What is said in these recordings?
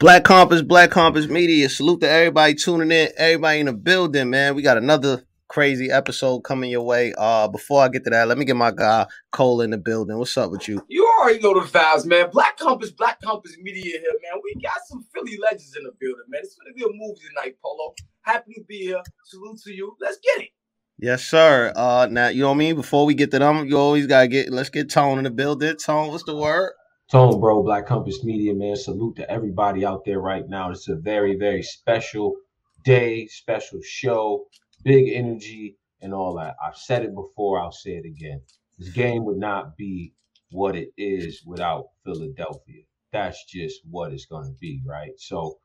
Black Compass, Black Compass Media. Salute to everybody tuning in, everybody in the building, man. We got another crazy episode coming your way. Uh, before I get to that, let me get my guy Cole in the building. What's up with you? You already know the files, man. Black Compass, Black Compass Media here, man. We got some Philly legends in the building, man. It's gonna be a movie tonight, Polo. Happy to be here. Salute to you. Let's get it. Yes, sir. Uh, now you know what I mean. Before we get to them, you always gotta get. Let's get Tone in the building. Tone, what's the word? Tone, bro, Black Compass Media, man. Salute to everybody out there right now. It's a very, very special day, special show, big energy, and all that. I've said it before, I'll say it again. This game would not be what it is without Philadelphia. That's just what it's going to be, right? So,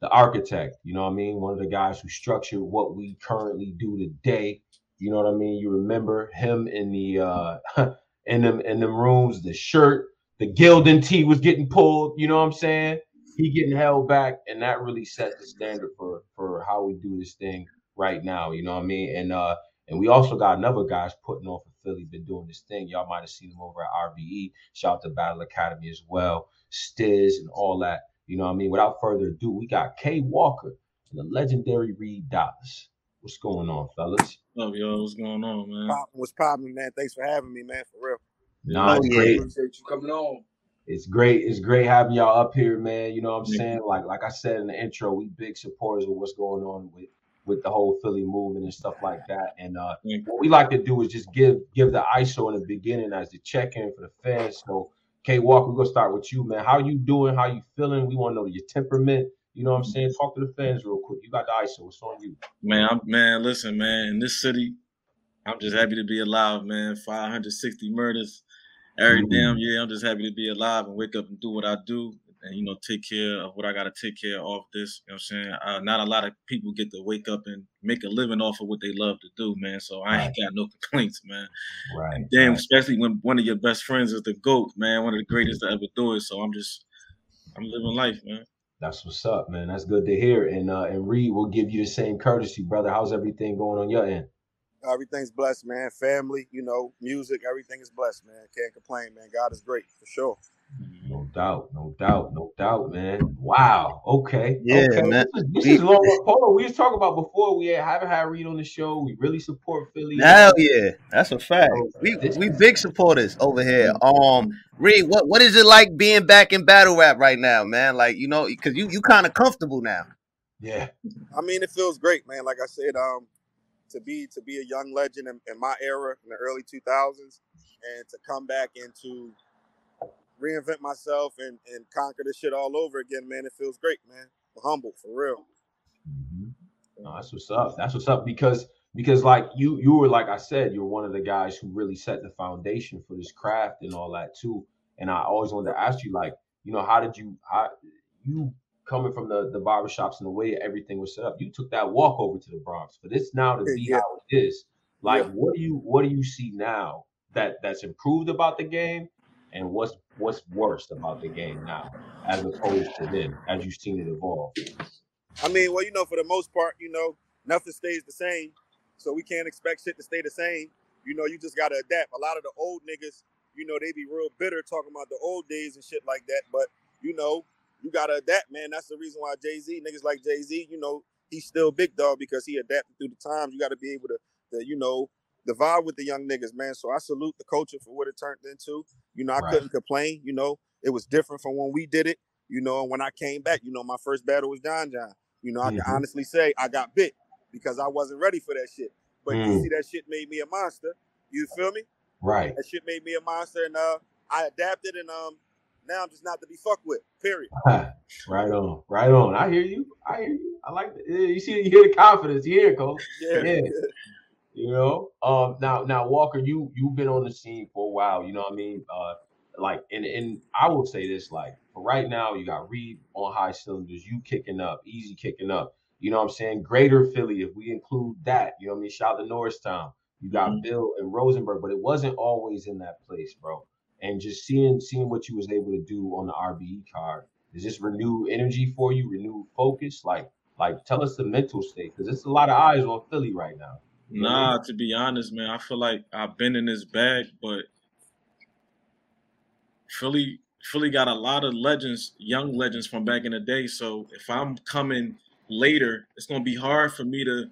the architect, you know what I mean? One of the guys who structured what we currently do today. You know what I mean? You remember him in the uh in them in them rooms, the shirt, the Gildan tee was getting pulled, you know what I'm saying? He getting held back, and that really set the standard for for how we do this thing right now, you know what I mean? And uh and we also got another guys putting on for Philly, been doing this thing. Y'all might have seen him over at RBE. Shout out to Battle Academy as well, Stiz and all that. You know what I mean? Without further ado, we got K Walker and the legendary Reed Dollaz. What's going on, fellas? Up, yo? What's going on, man? What's popping, man? Thanks for having me, man. For real. Nah, Oh, it's yeah. great. Appreciate you coming on. It's great. It's great having y'all up here, man. You know what I'm Yeah. saying? Like like I said in the intro, we big supporters of what's going on with with the whole Philly movement and stuff like that. And uh you. what we like to do is just give give the ISO in the beginning as the check-in for the fans. So K Walker, we're gonna start with you, man. How you doing? How you feeling? We want to know your temperament. You know what I'm saying? Talk to the fans real quick. You got the ISO. It's on you. Man, I'm, man, listen, man. In this city, I'm just happy to be alive, man. 560 murders every Mhm. damn year. I'm just happy to be alive and wake up and do what I do, and you know, take care of what I gotta take care of off this. You know what I'm saying? Uh, not a lot of people get to wake up and make a living off of what they love to do, man. So I ain't got no complaints, man. Right. Damn, right. especially when one of your best friends is the GOAT, man, one of the greatest to ever do it. So I'm just, I'm living life, man. That's what's up, man. That's good to hear. And uh and Reed will give you the same courtesy, brother. How's everything going on your end? Everything's blessed, man. Family, you know, music, everything is blessed, man. Can't complain, man. God is great for sure. No doubt, no doubt, no doubt, man. Wow. Okay. Yeah, okay. man. This is, this We- is long. Polo, we was talking about before. We had haven't had Reed on the show. We really support Philly. Hell yeah, that's a fact. We we big supporters over here. Um, Reed, what what is it like being back in battle rap right now, man? Like you know, because you you kind of comfortable now. Yeah. I mean, it feels great, man. Like I said, um, to be to be a young legend in, in my era in the early 2000s, and to come back and to reinvent myself and and conquer this shit all over again, man. It feels great, man. I'm humble for real. Mhm. No, that's what's up. That's what's up because because like you you were like I said, you're one of the guys who really set the foundation for this craft and all that too. And I always wanted to ask you, like, you know, how did you how you coming from the the barbershops and the way everything was set up, you took that walk over to the Bronx for this now to be Yeah. how it is. Like, Yeah. what do you what do you see now that that's improved about the game, and what's what's worse about the game now as opposed to then as you've seen it evolve? I mean, well, you know, for the most part, you know, nothing stays the same. So we can't expect shit to stay the same. You know, you just gotta adapt. A lot of the old niggas, you know, they be real bitter talking about the old days and shit like that. But you know, you gotta adapt, man. That's the reason why Jay Z, niggas like Jay Z, you know, he's still big dog because he adapted through the times. You gotta be able to, to you know, the vibe with the young niggas, man. So I salute the culture for what it turned into. You know, I Right. couldn't complain. You know, it was different from when we did it. You know, and when I came back, you know, my first battle was Don John. You know, I Mhm. can honestly say I got bit because I wasn't ready for that shit. But you Mm. see, that shit made me a monster. You feel me? Right. That shit made me a monster, and uh, I adapted, and um, now I'm just not to be fucked with. Period. right on, right on. I hear you. I hear you. I like the, you see you hear the confidence. You hear it, Cole. Yeah. Yeah. You know. Um. Now, now, Walker, you you've been on the scene for a while. You know what I mean? Uh, like, and and I will say this, like, for right now, you got Reed on high cylinders. You kicking up, easy kicking up. You know what I'm saying? Greater Philly, if we include that. You know what I mean? Shout out to Norristown. You got Mhm. Bill and Rosenberg, but it wasn't always in that place, bro. And just seeing seeing what you was able to do on the RBE card, is this renewed energy for you, renewed focus? Like, like tell us the mental state, because it's a lot of eyes on Philly right now. You know what I mean? Nah, to be honest, man, I feel like I've been in this bag, but Philly, Philly got a lot of legends, young legends from back in the day. So if I'm coming later, it's gonna be hard for me to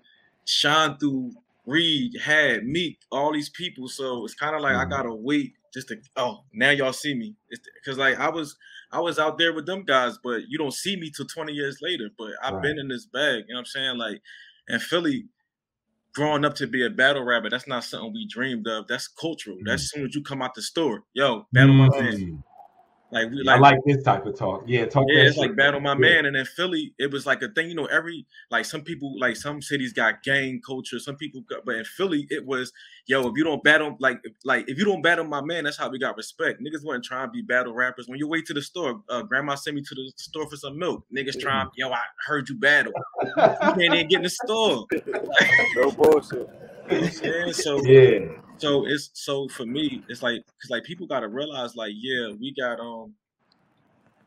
shine through Reed, had Meek, all these people. So it's kind of like I Mhm. gotta wait just to oh now y'all see me. Because like I was I was out there with them guys, but you don't see me till 20 years later. But I've Right. been in this bag, you know what I'm saying? Like and Philly growing up to be a battle rapper, that's not something we dreamed of. That's cultural. That's mm. soon as you come out the store. Yo, battle my mm. man. Like we I like like this type of talk. Yeah, talk. yeah, that it's shit, like battle my Yeah. man, and in Philly, it was like a thing. You know, every like some people, like some cities got gang culture. Some people, got, but in Philly, it was yo. If you don't battle, like, like if you don't battle my man, that's how we got respect. Niggas wasn't trying to be battle rappers. When you wait to the store, uh, grandma sent me to the store for some milk. Niggas trying, yo, I heard you battle. You can't even get in the store. No bullshit. You know what I'm saying? So yeah, so it's so for me, it's like because like people gotta realize, like, yeah, we got um,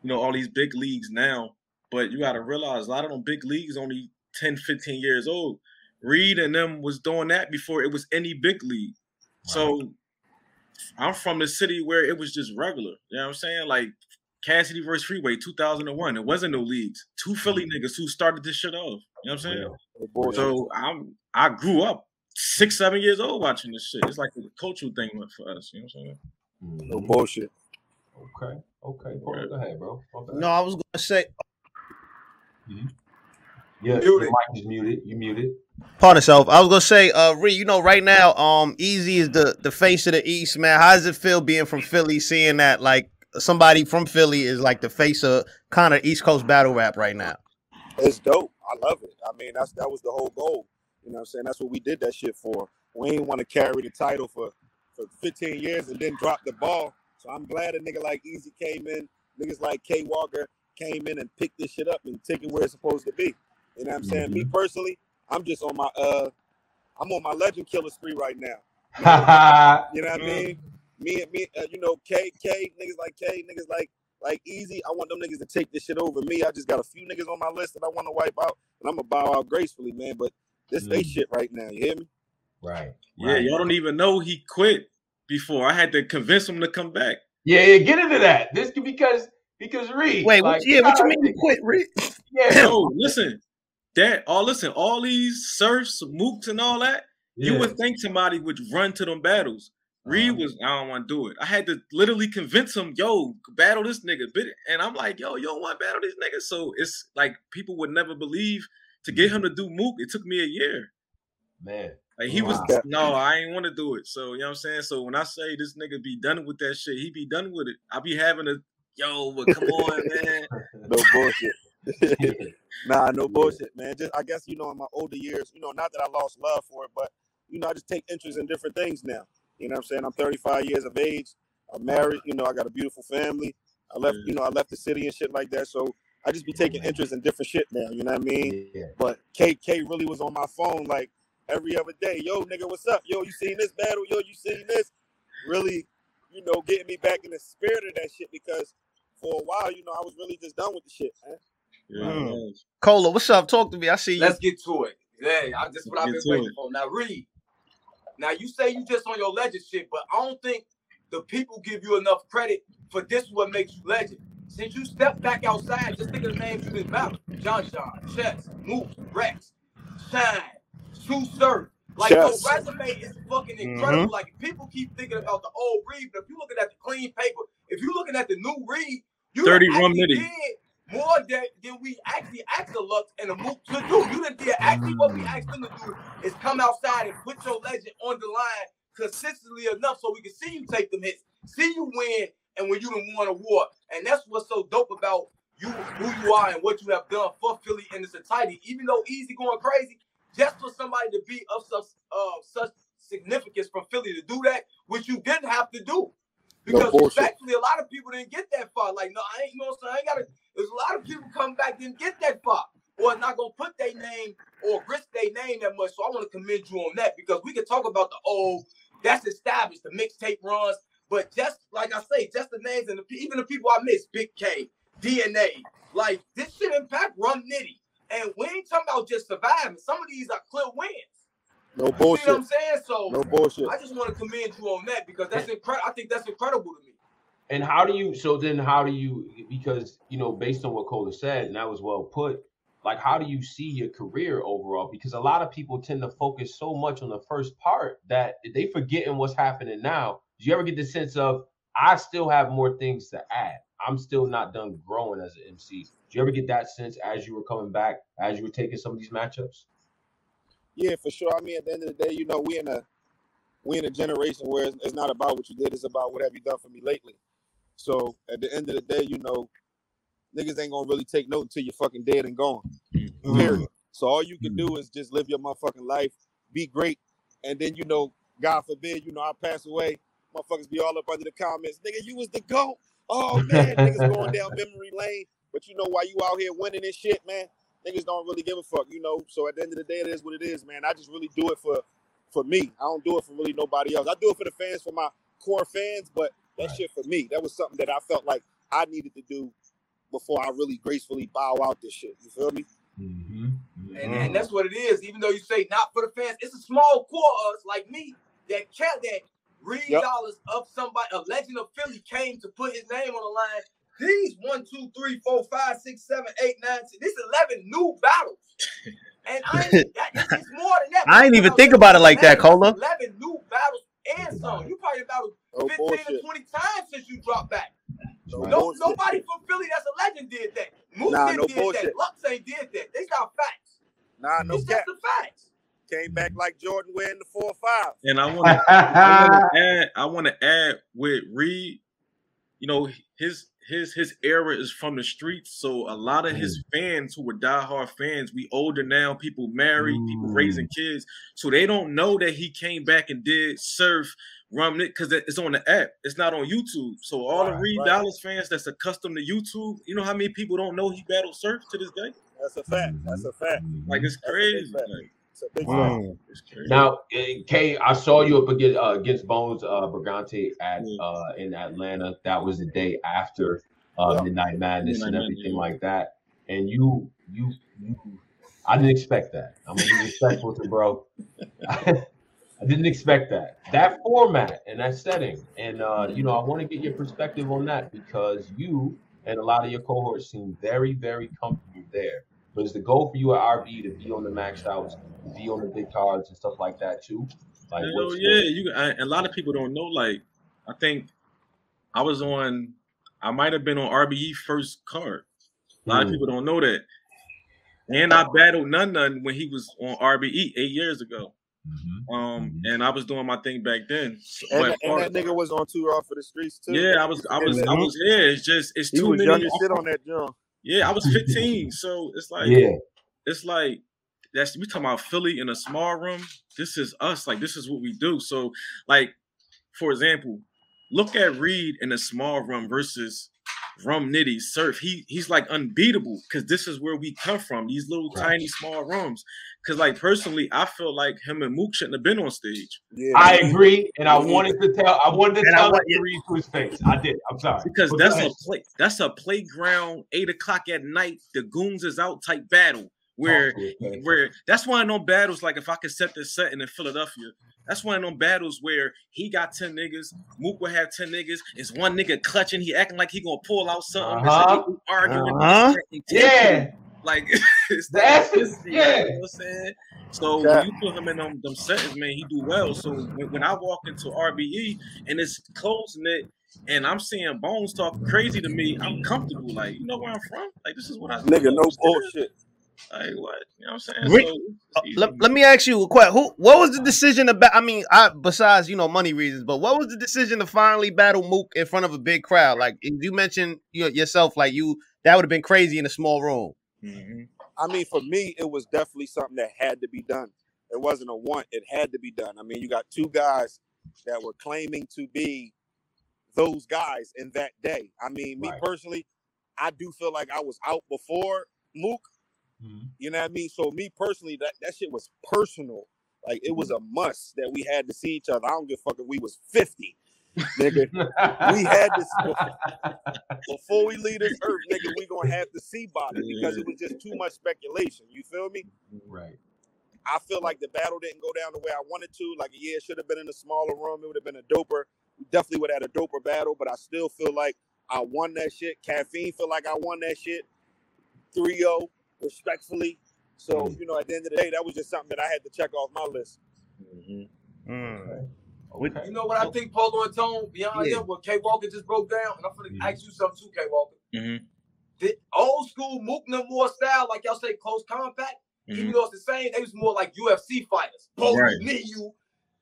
you know, all these big leagues now, but you gotta realize a lot of them big leagues only 10, 15 years old. Reed and them was doing that before it was any big league. So I'm from the city where it was just regular. You know what I'm saying? Like Cassidy versus Freeway 2001. It wasn't no leagues. Two Philly niggas who started this shit off. You know what I'm saying? No bullshit. So I'm I grew up six, seven years old watching this shit. It's like a cultural thing for us. You know what I'm saying? No Mhm. bullshit. Okay, okay. Paul, Go ahead, bro. My. No, I was gonna say, Yeah, Mute your mic is muted. You muted. pardon self. I was gonna say, uh, Ree, you know, right now, um, Eazy is the the face of the East, man. How does it feel being from Philly, seeing that like somebody from Philly is like the face of kind of East Coast battle rap right now? It's dope. I love it. I mean, that's that was the whole goal. You know what I'm saying? That's what we did that shit for. We ain't want to carry the title for, for 15 years and then drop the ball. So I'm glad a nigga like Eazy came in. Niggas like K Walker came in and picked this shit up and took it where it's supposed to be. You know what I'm saying? Me personally, I'm just on my uh I'm on my legend killer spree right now. You know what I mean? Me and me, uh, you know, K K niggas like K niggas like like Eazy. I want them niggas to take this shit over me. I just got a few niggas on my list that I want to wipe out, and I'm gonna bow out gracefully, man. But this they Mm. shit right now. You hear me? right. Yeah, right. y'all don't even know he quit before. I had to convince him to come back. Yeah, yeah. Get into that. This could because because Reed. Wait, like, what, yeah, what you gotta mean you quit, Reed? Yeah, Yo, listen, that all listen, all these surfs, mooks, and all that. You would think somebody would run to them battles. Reed Uh-huh. was, I don't want to do it. I had to literally convince him, yo, battle this nigga. Bit- And I'm like, yo, you don't want to battle this nigga. So it's like people would never believe to get him to do mook. It took me a year. man. Like he was, no, I ain't want to do it. So you know what I'm saying. So when I say this nigga be done with that shit, he be done with it. I be having a, yo, but come on, man. No bullshit. nah, no bullshit, man. Just I guess you know in my older years, you know, not that I lost love for it, but you know, I just take interest in different things now. You know what I'm saying? I'm 35 years of age. I'm married. You know, I got a beautiful family. I left, you know, I left the city and shit like that. So I just be taking interest in different shit now. You know what I mean? Yeah. But KK really was on my phone like every other day. Yo, nigga, what's up? Yo, you seen this battle? Yo, you seen this? Really, you know, getting me back in the spirit of that shit because for a while, you know, I was really just done with the shit, man. Yeah, Mm. Cola, what's up? Talk to me. I see you. Let's get to it. Yeah, I just what I've Get been waiting it. for. Now, Reed. Now you say you just on your legend shit, but I don't think the people give you enough credit for this. is What makes you legend? Since you stepped back outside, just think of the names you've been battling: John John, Chess, Moose, Rex, Shine, Sue Surf. Like Chess. your resume is fucking mm-hmm. incredible. Like people keep thinking about the old Reed, but if you're looking at the clean paper, if you're looking at the new Reed, you 30 rum actually did more than, than we actually asked the Lux and the Mook to do. You didn't did actually what we asked them to do is come outside and put your legend on the line consistently enough so we can see you take them hits, see you win, and when you done won a war. And that's what's so dope about you, who you are, and what you have done for Philly in its entirety. Even though Eazy going crazy, just for somebody to be of such uh, such significance from Philly to do that, which you didn't have to do. Because bullshit. respectfully, a lot of people didn't get that far. Like, no, I ain't, you know saying? I ain't gotta, there's a lot of people come back didn't get that far. Or not gonna put their name or risk their name that much. So I want to commend you on that because we can talk about the old, that's established, the mixtape runs. But just like I say, just the names and the, even the people I miss, Big K, DNA, like this shit impact run nitty. And we ain't talking about just surviving. Some of these are clear wins. No You see what I'm saying? So No bullshit. I just want to commend you on that because that's incredible. I think that's incredible to me. And how do you? So then, how do you? Because you know, based on what Cola said, and that was well put. Like, how do you see your career overall? Because a lot of people tend to focus so much on the first part that they forgetting what's happening now. Do you ever get the sense of I still have more things to add? I'm still not done growing as an MC. Do you ever get that sense as you were coming back, as you were taking some of these matchups? Yeah, for sure. I mean, at the end of the day, you know, we in a we in a generation where it's, it's not about what you did; it's about what have you done for me lately. So at the end of the day, you know, niggas ain't gonna really take note until you're fucking dead and gone. Mm-hmm. Period. So all you can do is just live your motherfucking life, be great, and then you know, God forbid, you know, I pass away, motherfuckers be all up under the comments, nigga, you was the goat. Oh man, niggas going down memory lane. But you know why you out here winning this shit, man? Niggas don't really give a fuck, you know. So at the end of the day, it is what it is, man. I just really do it for for me. I don't do it for really nobody else. I do it for the fans, for my core fans, but that Right. shit for me. That was something that I felt like I needed to do before I really gracefully bow out this shit. You feel me? Mm-hmm. And, and that's what it is. Even though you say not for the fans, it's a small core of us like me that kept that Reed Yep. Dollaz of somebody, a legend of Philly came to put his name on the line. These one, two, three, four, five, six, seven, eight, nine, ten. This eleven new battles. And I ain't, that, it's, it's more than that. I ain't even think about it like that, Cola. Eleven new battles and some. You probably battled No 15 bullshit. to 20 times since you dropped back. No No, nobody from Philly that's a legend did that. Moose Nah, didn't no did bullshit. that. Lux ain't did that. They got facts. Nah, no it's cap. just the facts. Came back like Jordan wearing the four or five. And I want to I want to add. I want to add with Reed. You know his his his era is from the streets, so a lot of his fans who were diehard fans, we older now. People married, people Mm. raising kids, so they don't know that he came back and did surf rum because it's on the app. It's not on YouTube. So all the Reed right. Dollaz fans that's accustomed to YouTube, you know how many people don't know he battled surf to this day? That's a fact. That's a fact. Like it's That's a big crazy. fact. Like, It's Wow. fact. it's crazy. Now, eh, Kay, I saw you up against, uh, against Bones uh, Brigante at uh, in Atlanta. That was the day after uh, Yeah. Midnight Madness Midnight and everything yeah. like that. And you, you, you, I didn't expect that. I'm gonna be respectful to bro. I didn't expect that. That format and that setting. And uh, you know, I want to get your perspective on that because you and a lot of your cohorts seem very, very comfortable there. But is the goal for you at RB to be on the max outs, be on the big cards and stuff like that too? Like Hell what's the- yeah, you. I, a lot of people don't know. Like, I think I was on. I might have been on RBE first card. A lot of Hmm. people don't know that. And I battled None None when he was on RBE eight years ago. Mhm. Um, and I was doing my thing back then. So- And, but- and that nigga was on too raw for the streets too. yeah, I was, I was, I was. Yeah, it's just, it's He too many. young as shit on that drum. Yeah, I was 15, so it's like, Yeah. it's like that's we talking about Philly in a small room. This is us. Like this is what we do. So, like, for example, look at Reed in a small room versus Rum Nitty Surf. He he's like unbeatable because this is where we come from. These little Right. tiny small rooms. Because like personally, I feel like him and Mook shouldn't have been on stage Yeah. I agree, and I wanted to tell. I wanted to And tell want- him to read to his face. I did. I'm sorry. because But that's a play. That's a playground. Eight o'clock at night. The goons is out type battle where Talk to it, man. where that's one of them battles. Like if I could set this setting in Philadelphia, that's one of them battles where he got ten niggas, Mook will have ten niggas. Is one nigga clutching? He acting like he gonna pull out something. Uh-huh. like arguing. Uh-huh. Yeah, like it's That's that it, pissy, yeah. You know what I'm saying? So Yeah. when you put him in them, them settings, man, he do well. So when, when I walk into RBE and it's closing it, and I'm seeing Bones talk crazy to me, I'm comfortable. Like you know where I'm from. Like this is what I Nigga, no understand. bullshit. Like what? You know what I'm saying? Rick- so, Uh, let, let me ask you a question. Who? What was the decision about? I mean, I besides you know money reasons, but what was the decision to finally battle Mook in front of a big crowd? Like you mentioned you yourself, like you that would have been crazy in a small room. Mhm. I mean, for me, it was definitely something that had to be done. It wasn't a want; it had to be done. I mean, you got two guys that were claiming to be those guys in that day. I mean, me Right. personally, I do feel like I was out before Mook. Mhm. You know what I mean? So me personally, that, that shit was personal. Like it was a must that we had to see each other. I don't give a fuck if we was 50. Nigga, we had to before we leave this earth, nigga, we gonna have to see it because it was just too much speculation. You feel me? right. I feel like the battle didn't go down the way I wanted to. Like, yeah, it should have been in a smaller room. It would have been a doper We definitely would have had a doper battle, but I still feel like I won that shit. Caffeine feel like I won that shit. 3-0, respectfully. So, you know, at the end of the day, that was just something that I had to check off my list. Mhm. Mm. You know what I think, Polo and Tone, beyond Yeah. them, what K Walker just broke down, and I'm gonna Mhm. ask you something too, K Walker. Mhm. The old school Mook No More style, like y'all say, close compact, even Mhm. though it's the same, they was more like UFC fighters. Pull Right. you, knee you,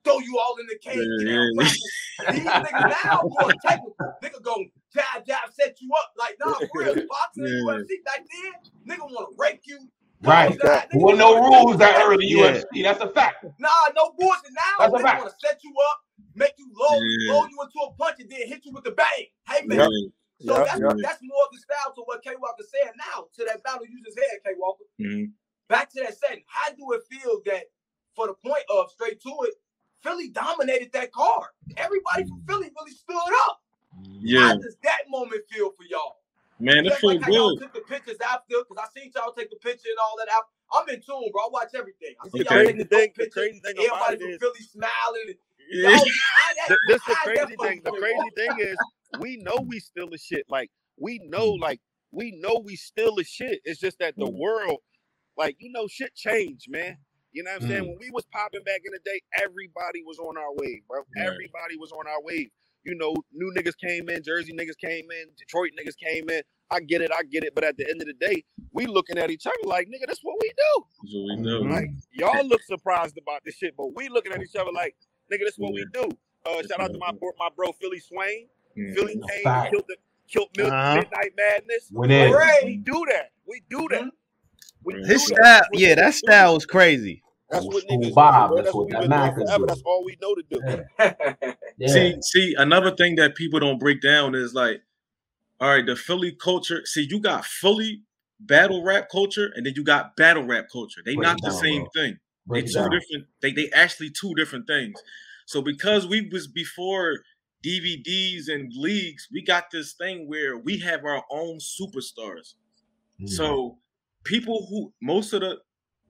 throw you all in the cage. Yeah, down, yeah. right? These niggas now more technical. Nigga gon' jab, jab, set you up. Like, nah, for real, boxing and Yeah. UFC back then, nigga wanna rape you. Right. Nigga, nigga There were no wanna- rules that early Yeah. UFC. That's a fact. Nah, no bullshit. Now That's a niggas fact. wanna set you up, make you low, Yeah. load you into a punch, and then hit you with the bang. Hey man. Yep. So Yep, that's yep. that's more of the style to what K Walker saying now to that battle you just had, K Walker. Mhm. Back to that setting. How do it feel that for the point of straight to it, Philly dominated that card. Everybody from Philly really stood up. Yeah, How does that moment feel for y'all? man, it Just feel like how y'all good. took the pictures after, because I seen y'all take the picture and all that out. I'm in tune, bro. I watch everything. I see The y'all crazy taking the thing, the crazy thing about Everybody it from is, Philly smiling. Yeah. Y'all- how that- Th- this the crazy thing. The crazy thing is, we know we still a shit. Like we know, like we know we still a shit. It's just that the Mm. world, like you know, shit changed, man. You know what I'm saying? Mm. When we was popping back in the day, everybody was on our wave, bro. Right. Everybody was on our wave. You know, new niggas came in, Jersey niggas came in, Detroit niggas came in. I get it, I get it. But at the end of the day, we looking at each other like, nigga, that's what we do. That's what we do. Mhm. Like y'all look surprised about this shit, but we looking at each other like, nigga, that's what we do. Uh, shout out to my bro, my bro Philly Swain. Philly a came, fact. killed the killed Mil- Uh-huh. Midnight Madness. Went in. Like, we do that. We do that. Mhm. We His that. style, That's what yeah, that style was crazy. That's what school niggas Bob, do. that's That's what what that we've been Mac doing is forever. doing. That's all we know to do. Yeah. Yeah. See, see, another thing that people don't break down is like, all right, the Philly culture. See, you got Philly battle rap culture, and then you got battle rap culture. They Break not it the down, same bro. thing. They Break it two down. different. They they actually two different things. So because we was before DVDs and leagues, we got this thing where we have our own superstars. Mm. So people who most of the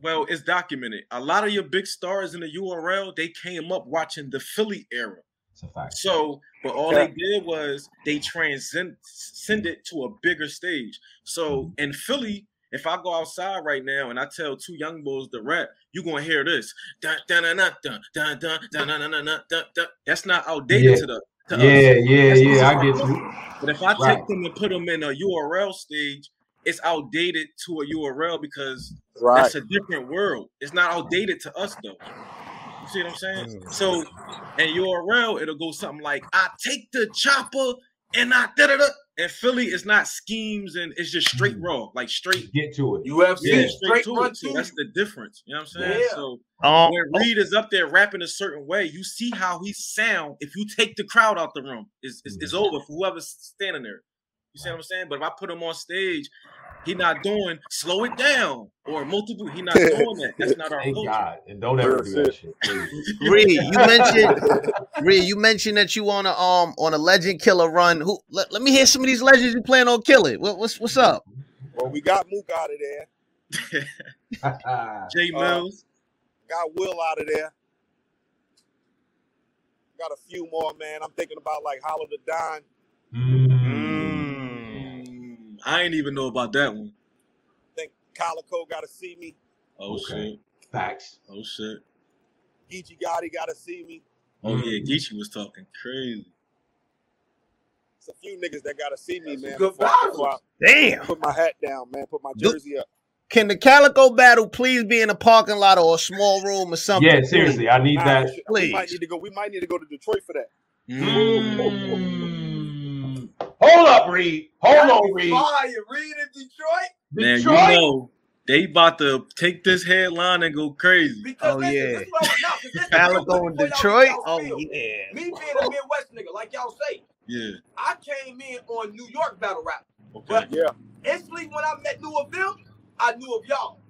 well, it's documented. A lot of your big stars in the URL, they came up watching the Philly era. It's a fact. So, but all they did was they transcend send it to a bigger stage. So mm-hmm. in Philly, if I go outside right now and I tell two young boys to rap, you gonna hear this. Dun, dun, dun, dun, dun, dun, dun, dun, dun, dun, dun, dun, dun, dun. That's not outdated Yeah. to the to Yeah, us. yeah, That's yeah. I get you. But if I take them and put them in a URL stage, it's outdated to a URL because Right. that's a different world. It's not outdated to us though. You see what I'm saying? Mm. So in URL, it'll go something like I take the chopper and I da da da. And Philly is not schemes and it's just straight Mm. raw, like straight. Get to it. UFC Yeah, straight, straight to run it. So that's the difference. You know what I'm saying? Yeah. So Um, when Reed is up there rapping a certain way, you see how he sound. If you take the crowd out the room, it's, it's, it's over for whoever's standing there. You see what I'm saying? But if I put him on stage, he not doing slow it down or multiple. He not doing that. That's not our Thank culture. God. And don't ever do that shit. please. Reed, you mentioned Reed, you mentioned that you on a um on a legend killer run. Who let, let me hear some of these legends you plan on killing. What, what's what's up? Well, we got Mook out of there. Jay Uh, Mills. Got Will out of there. Got a few more, man. I'm thinking about like Hollow the Don. Mm. I ain't even know about that one. think Calicoe got to see me. Oh Okay. shit. Facts. Oh shit. Geechee Gotti got to see me. Oh yeah, Mm. Geechee was talking crazy. It's a few niggas that got to see me, That's man. some good Before, battles. before I Damn. put my hat down, man. Put my Do- jersey up. Can the Calicoe battle please be in a parking lot or a small room or something? Yeah, seriously. I need Nah, that. shit, we might need to go. We might need to go to Detroit for that. Mm. Hold up, Reed. Hold That'd on, be Reed. Fire, Reed in Detroit. Man, Detroit. you know they about to take this headline and go crazy. Because Oh, listen, yeah. this is what I- no, 'cause this is real Calicoe quick in before y'all Detroit? Oh spiel. yeah. Me being a Midwest nigga, like y'all say, Yeah. I came in on New York battle rap. Okay. But Yeah. instantly when I met new of them, I knew of y'all.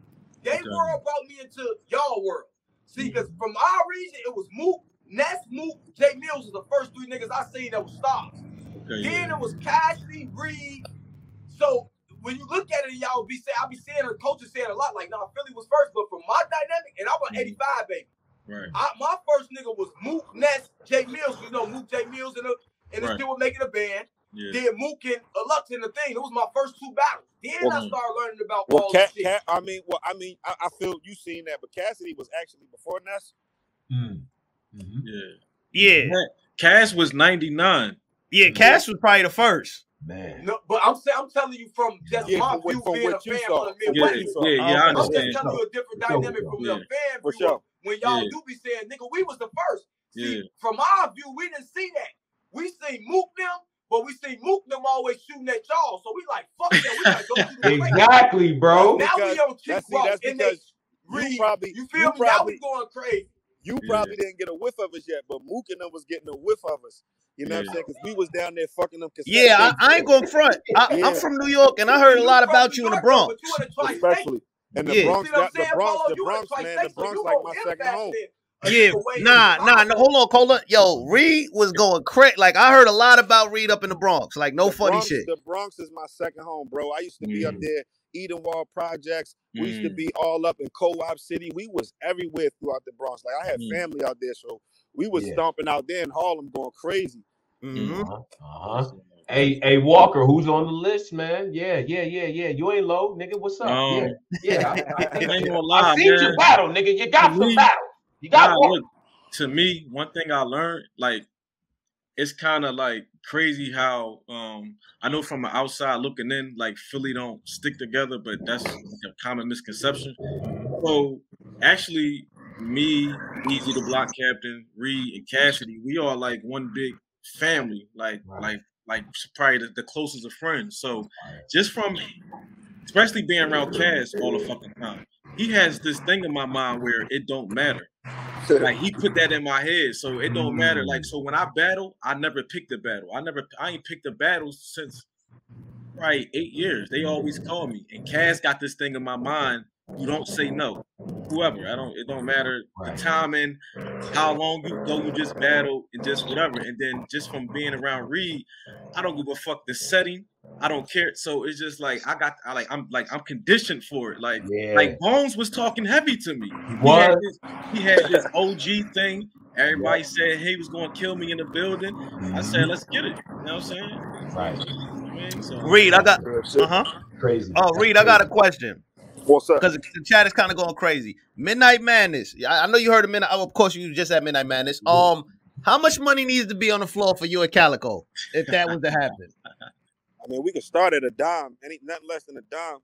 They Okay. world brought me into y'all world. See, because from our region, it was Mook, Ness, Mook, Jae Millz was the first three niggas I seen that was stars. Okay. Then Yeah. it was Cashley, Reed. So when you look at it, y'all be saying, I be saying the coaches saying a lot, like, nah, Philly was first, but from my dynamic, and I'm an Mhm. 85 baby. Right. I, my first nigga was Mook Ness, Jae Millz. You know Mook Jae Millz and the and the Right. still making a band. Yeah. Then Mook and uh, Lux in the thing. It was my first two battles. Then I started learning about Well, all Cat, this shit. Cat, I mean, well, I mean, I, I feel you seen that, but Cassidy was actually before Ness. Mm. Mhm. Yeah. Yeah, Cash was 99. Yeah. Cash was probably the first. Man. No, but I'm saying I'm telling you from just Yeah, my from view from being a fan saw. from the From Yeah, what Midwest. yeah, yeah, I Okay. I'm just telling you a different For dynamic for from sure. the fan For view. sure. When y'all Yeah. do be saying, nigga, we was the first. See, Yeah. from our view, we didn't see that. We seen Mook them, but we see Mook them always shooting at y'all. So we like, fuck that. We gotta go through the play. Exactly, bro. Now we Because- on Chick that's- see, Rock that's and they because You read. probably, You feel me? Now probably, we going crazy. you Yeah. probably didn't get a whiff of us yet, but Mook and them was getting a whiff of us. You know what I'm saying? Because we was down there fucking them. cassette Yeah, I. I ain't going front. I, Yeah. I'm from New York, and I heard a lot about you in the Bronx. especially. you in the And the Yeah. Bronx, See what I'm that, the Bronx, the Bronx, man, the Bronx like my second home. then. Yeah, nah, nah, was no, hold on, Cola. Yo, Reed was going crazy. Like I heard a lot about Reed up in the Bronx. Like no the funny Bronx, shit. The Bronx is my second home, bro. I used to be up there, there, Edenwald Projects. We used to Mm. be all up in Co-op City. We was everywhere throughout the Bronx. Like I had Mm. family out there, so we was Yeah. stomping out there in Harlem, going crazy. Mhm. Uh-huh. uh-huh. Hey, hey, Walker, who's on the list, man? Yeah, yeah, yeah, yeah. You ain't low, nigga. What's up? Um, yeah, yeah. I, I, I ain't gonna I lie, seen man. you battle, nigga. You got To some me- battle. You got Nah, one. look, to me, one thing I learned, like, it's kind of like crazy how um I know from the outside looking in, like Philly don't stick together, but that's like a common misconception. So actually, me, Eazy the Block Captain, Reed, and Cassidy, we are like one big family, like Right. like like probably the, the closest of friends. So just from especially being around Cass all the fucking time, he has this thing in my mind where it don't matter like he put that in my head, so it don't matter. Like mm. so, when I battle, I never pick the battle. I never, I ain't picked the battle since right eight years. They always call me, and Cass got this thing in my mind. You don't say no, whoever. I don't. It don't matter the timing, how long you go. You just battle and just whatever. And then just from being around Reed, I don't give a fuck the setting. I don't care. So it's just like I got. I like. I'm like I'm conditioned for it. Like Yeah. like Bones was talking heavy to me. He He had was. this, he had this OG thing. Everybody said he was going to kill me in the building. I said, let's get it. You know what I'm saying? right. I mean, so, Reed, I got. Uh huh. Crazy. Oh, Reed, I got a question What's up? because the chat is kind of going crazy. Midnight Madness. I, I know you heard of Midnight. Oh, of course, you just had Midnight Madness. Um, how much money needs to be on the floor for you at Calicoe if that was to happen? I mean, we could start at a dime. Any nothing less than a dime.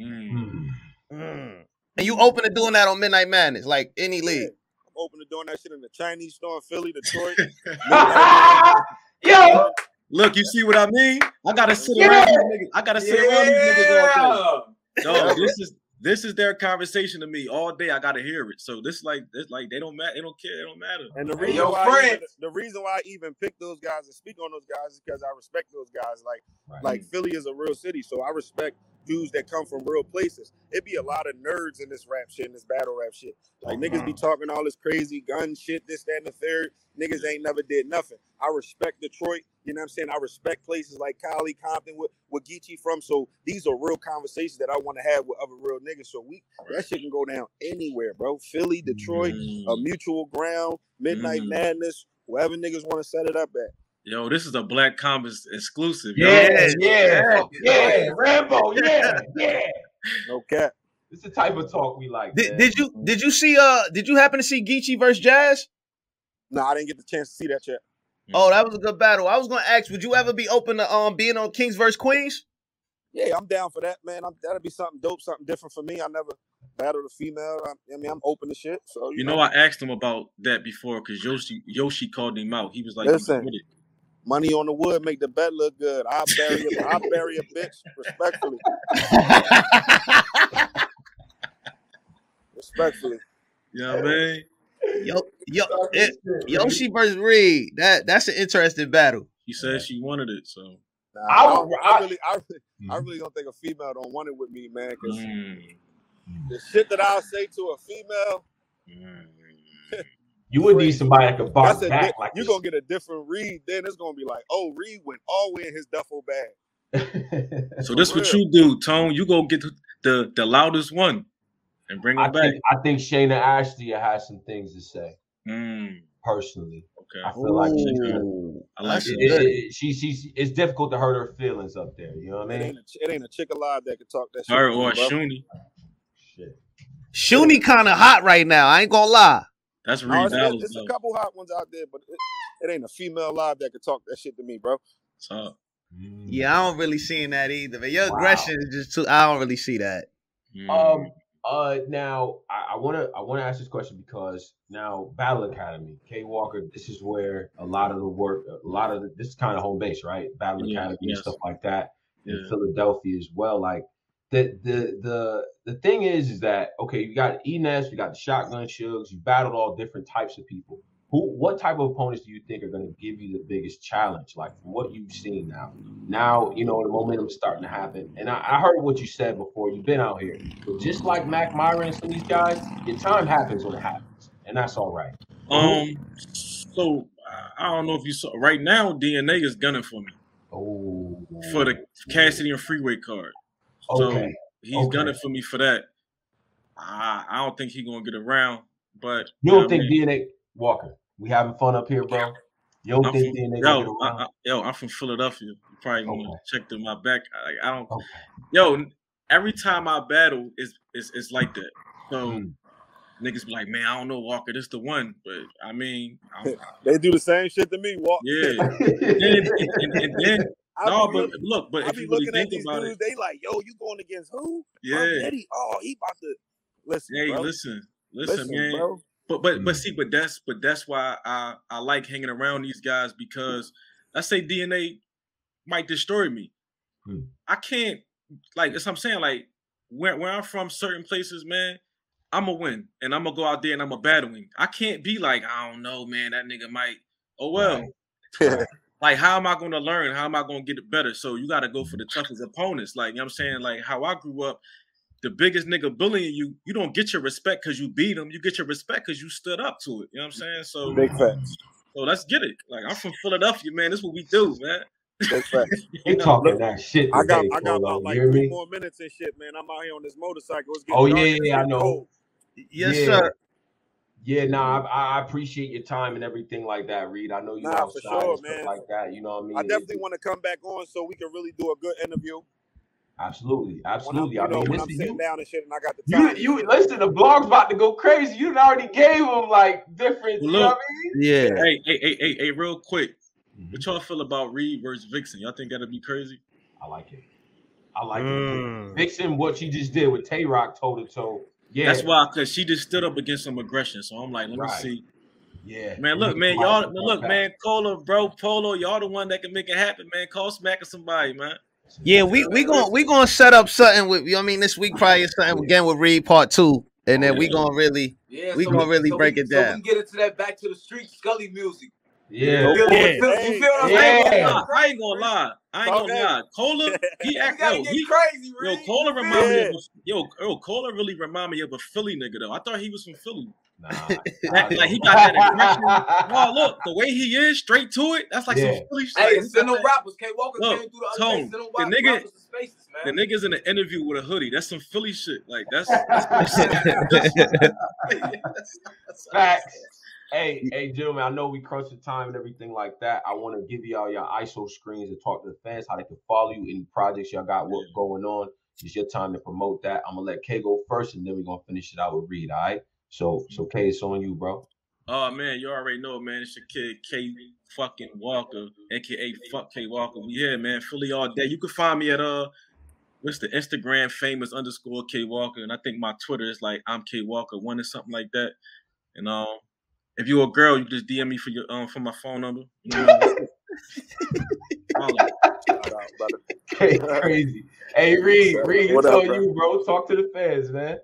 mm. Mm. And you open to doing that on Midnight Madness, like any league. I'm open to doing that shit in the Chinese store in Philly, Detroit. Yo, Look, you see what I mean? I gotta sit Yeah. around these niggas. I gotta sit around these niggas all day. Yeah. Dog, this is this is their conversation to me all day. I gotta hear it. So this like this like they don't matter. They don't care. They don't matter. And the Hey, reason yo, why I even, the reason why I even pick those guys and speak on those guys is because I respect those guys. Like Right. like Philly is a real city, so I respect dudes that come from real places. It'd be a lot of nerds in this rap shit, in this battle rap shit. Like niggas be talking all this crazy gun shit, this, that, and the third. Niggas ain't never did nothing. I respect Detroit. You know what I'm saying? I respect places like Cali, Compton, where, where Geechee from. So these are real conversations that I want to have with other real niggas. So we that shit can go down anywhere, bro. Philly, Detroit, Mm. a mutual ground, midnight Mm. madness, wherever niggas want to set it up at. Yo, this is a Black Compass exclusive. yo. yeah, yeah, yeah, Rambo, yeah, yeah. No cap. It's the type of talk we like. Did, did you did you see uh did you happen to see Geechee versus Jazz? No, I didn't get the chance to see that yet. Oh, that was a good battle. I was gonna ask, would you ever be open to um being on Kings versus Queens? Yeah, I'm down for that, man. I'm, that'll be something dope, something different for me. I never battled a female. I, I mean, I'm open to shit. So you, You know, I asked him about that before because Yoshi Yoshi called him out. He was like, Listen. It." money on the wood make the bet look good. I'll bury a, I'll bury a bitch respectfully. Respectfully. You know what I mean? Yo, yo, it, Yoshi versus Reed. That that's an interesting battle. He said she wanted it, so. Nah, I I, don't- I I- really, I, really- I Mhm. really don't think a female don't want it with me, man. Because Mm, the shit that I'll say to a female, mm. You would need somebody that could box that's a back di- like you're gonna get a different read. Then it's gonna be like, oh, Reed went all the way in his duffel bag. get. So this what you do, Tone. You go get the the loudest one. And bring I back. think I think Shayna Ashley has some things to say Mm, personally. okay. I feel like she's gonna. I like that's It, it. it, good. it- she, she's it's difficult to hurt her feelings up there. You know what I mean? it ain't a chick alive that can talk that shit. Her or bro. Shuni. Shit. Shuni kind of hot right now. I ain't gonna lie. That's No, Reed it's, Dollaz. it's a couple hot ones out there, but it, it ain't a female alive that can talk that shit to me, bro. So, Mm. Yeah, I don't really see that either. But your Wow. aggression is just too. I don't really see that. mm, Um. Uh. Now, I, I wanna I wanna ask this question because now Battle Academy, K Walker. This is where a lot of the work, a lot of the, this is kind of home base, right? Battle Yeah, Academy yes. and stuff like that in Philadelphia as well. Like the the the the thing is, is that okay? You got Enes, you got the Shotgun Shugs. You battled all different types of people. Who, what type of opponents do you think are going to give you the biggest challenge? Like from what you've seen now, now you know the momentum's starting to happen. And I, I heard what you said before. You've been out here, but just like Mac myron and some of these guys, your time happens when it happens, and that's all right. um. So I- don't know if you saw. Right now, DNA is gunning for me Oh, for the Cassidy and Freeway card. So okay. he's okay. gunning for me for that. I, I don't think he's gonna get around, but You don't I think mean, DNA Walker? We having fun up here, bro. You don't I'm from, DNA gonna get yo, I. I, yo, I'm from Philadelphia. You probably gonna Okay. check to my back. I, I don't. Okay. Yo, every time I battle, is is it's like that. So Mm. niggas be like, man, I don't know Walker, this the one. But I mean, I'm, They do the same shit to me. Walk. yeah. And then, and, and, and then I no, be but look- look, but I if be you really looking at think these about dudes. it, They like, yo, you going against who? yeah. Eddie. Oh, he about to listen, Hey, bro. listen, listen, Listen, man. bro. But but but Mm. see, but that's but that's why I I like hanging around these guys because let's say DNA might destroy me. Hmm. I can't like that's what I'm saying. Like where where I'm from, certain places, man, I'm a win and I'm gonna go out there and I'm a battling. I can't be like I don't know, man. That nigga might. Oh well. Right. Like how am I gonna learn? How am I gonna get it better? So you got to go for the toughest opponents. Like you know what I'm saying. Like how I grew up. The biggest nigga bullying you, you don't get your respect because you beat him. You get your respect because you stood up to it. You know what I'm saying? So Big facts. so let's get it. Like I'm from Philadelphia, man. This is what we do, man. Big facts. They You know, talking that shit I got I got about like hear three more minutes and shit, man. I'm out here on this motorcycle. It's getting Oh dark yeah, yeah, I know. cold. Yes, Yeah. sir. Yeah, nah, I, I appreciate your time and everything like that, Reed. I know you Nah, for outside sure, and stuff man. like that. You know what I mean? I definitely want to come back on so we can really do a good interview. Absolutely, When I'm, absolutely. you I know, mean, when I'm sitting you, down and shit, and I got the you, time. and you listen. The blog's about to go crazy. You already gave him like different. Well, You know look. what I mean? Yeah. Hey, hey, hey, hey, hey, real quick. Mhm. What y'all feel about Reed versus Vixen? Y'all think that'd be crazy? I like it. I like it. Mm. Vixen, what she just did with Tay Roc toe to toe. Yeah, That's why, cause she just stood up against some aggression. So I'm like, let me see. Yeah, Man, look, man, y'all, to man, come look, man, Cola, bro, Polo, y'all the one that can make it happen, man. Call smacking somebody, man. Yeah, we we gonna we gonna set up something with. You know I mean, this week probably is something again with Reed Part Two, and then we Yeah. gonna really Yeah, We so gonna really so break we, it So we down. can get into that back to the street Scully music. Yeah, You feel, Yeah. you feel, you feel what I'm Yeah. I ain't gonna lie. I ain't gonna lie. I gonna Okay. lie. Cola, he You act gotta yo, he, crazy, yo, Reed. Cola You feel remind me of a, yo, yo, Cola really remind me of a Philly nigga though. I thought he was from Philly. Nah, Like, like, he got that aggression. No, look, the way he is, straight to it. That's like Yeah. some Philly shit. Hey, Like, send them that- rappers. K Walker Look, came through the other Tone, day. Send them the rap- nigga- spaces, The niggas in an interview with a hoodie. That's some Philly shit. Like that's. that's, that's Facts. Hey, hey, gentlemen, I know we crushed the time and everything like that. I want to give y'all your ISO screens and talk to the fans how they can follow you, any projects y'all got what going on. It's your time to promote that. I'm gonna let K go first, and then we're gonna finish it out with Reed. All right. So, so K, it's on you, bro. Oh man, you already know, man. It's your kid K fucking Walker, aka Fuck K Walker. We here, man. Philly all day. You can find me at uh, what's the Instagram famous underscore K Walker, and I think my Twitter is like I'm K Walker one or something like that. And um, if you're a girl, you can just DM me for your um for my phone number. You know what I mean? Holla. Shout out, brother. K, crazy. Hey, Reed, Reed, What it's on you, bro. Talk to the fans, man.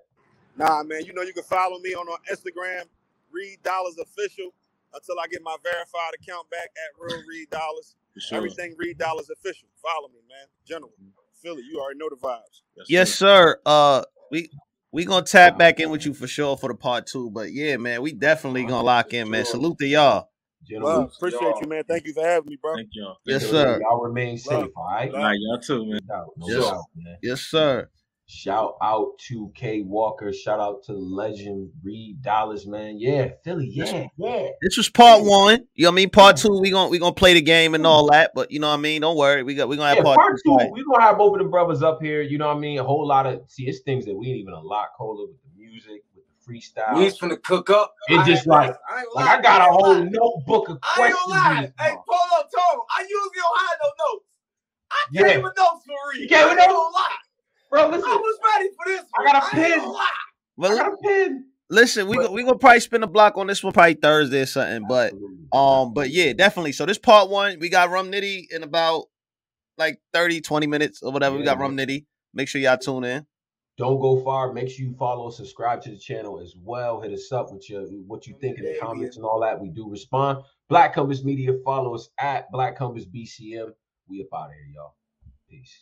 Nah, man, you know you can follow me on, on Instagram, Reed Dollaz Official, until I get my verified account back at Real Reed Dollaz. Sure. Everything Reed Dollaz Official. Follow me, man. General. Philly, you already know the vibes. yes, sir. Uh, we we gonna tap back in with you for sure for the part two. But yeah, man, we definitely gonna lock in, man. Salute to y'all. Gentlemen, Love. Appreciate you, man. Thank you for having me, bro. Thank y'all. Yes, Thank sir. Y'all remain safe, all right? Love. All right, y'all too, man. No no Yes. doubt, man. Yes, sir. Shout out to K Walker. Shout out to Legend Reed Dollaz, man. Yeah, Philly. Yeah, yeah. This was part one. You know what I mean? Part two, we gonna we gonna play the game and all that. But you know what I mean? Don't worry. We got we gonna have Yeah, part, part two, Right. we're gonna have both of them brothers up here. You know what I mean? A whole lot of see, it's things that we ain't even unlock, Cola, with the music, with the freestyle. We ain't finna cook up. It just like- I like. I got a whole lying. notebook of I ain't questions. gonna lie. Hey, motherfucker. pull up, Tom. I usually don't have no notes. I Yeah. came with notes for Reed. You came I with ain't notes? Gonna lie. Bro, I listen, was ready for this. I got a pin. pen. gonna. But I got a pen. listen, we But- go, we gonna probably spin the block on this one probably Thursday or something. But Absolutely. um, but yeah, definitely. So this part one, we got Rum Nitty in about like 30, 20 minutes or whatever. we Yeah, got Rum Nitty. Make sure y'all tune in. Don't go far. Make sure you follow, subscribe to the channel as well. Hit us up with your what you think in the Yeah, comments and all that. We do respond. Black Compass Media. Follow us at Black Compass BCM. We up out of here, y'all. Peace.